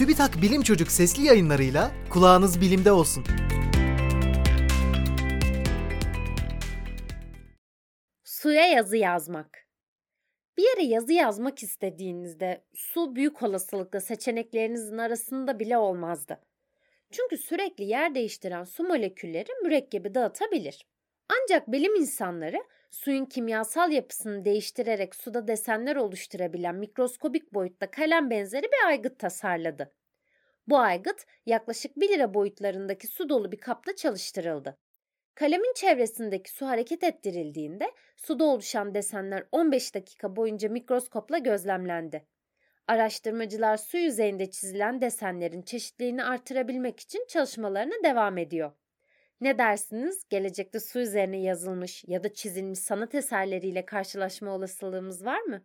TÜBİTAK Bilim Çocuk sesli yayınlarıyla kulağınız bilimde olsun. Suya yazı yazmak. Bir yere yazı yazmak istediğinizde su büyük olasılıkla seçeneklerinizin arasında bile olmazdı. Çünkü sürekli yer değiştiren su molekülleri mürekkebi dağıtabilir. Ancak bilim insanları suyun kimyasal yapısını değiştirerek suda desenler oluşturabilen mikroskobik boyutta kalem benzeri bir aygıt tasarladı. Bu aygıt yaklaşık 1 lira boyutlarındaki su dolu bir kapta çalıştırıldı. Kalemin çevresindeki su hareket ettirildiğinde suda oluşan desenler 15 dakika boyunca mikroskopla gözlemlendi. Araştırmacılar su yüzeyinde çizilen desenlerin çeşitliliğini artırabilmek için çalışmalarına devam ediyor. Ne dersiniz? Gelecekte su üzerine yazılmış ya da çizilmiş sanat eserleriyle karşılaşma olasılığımız var mı?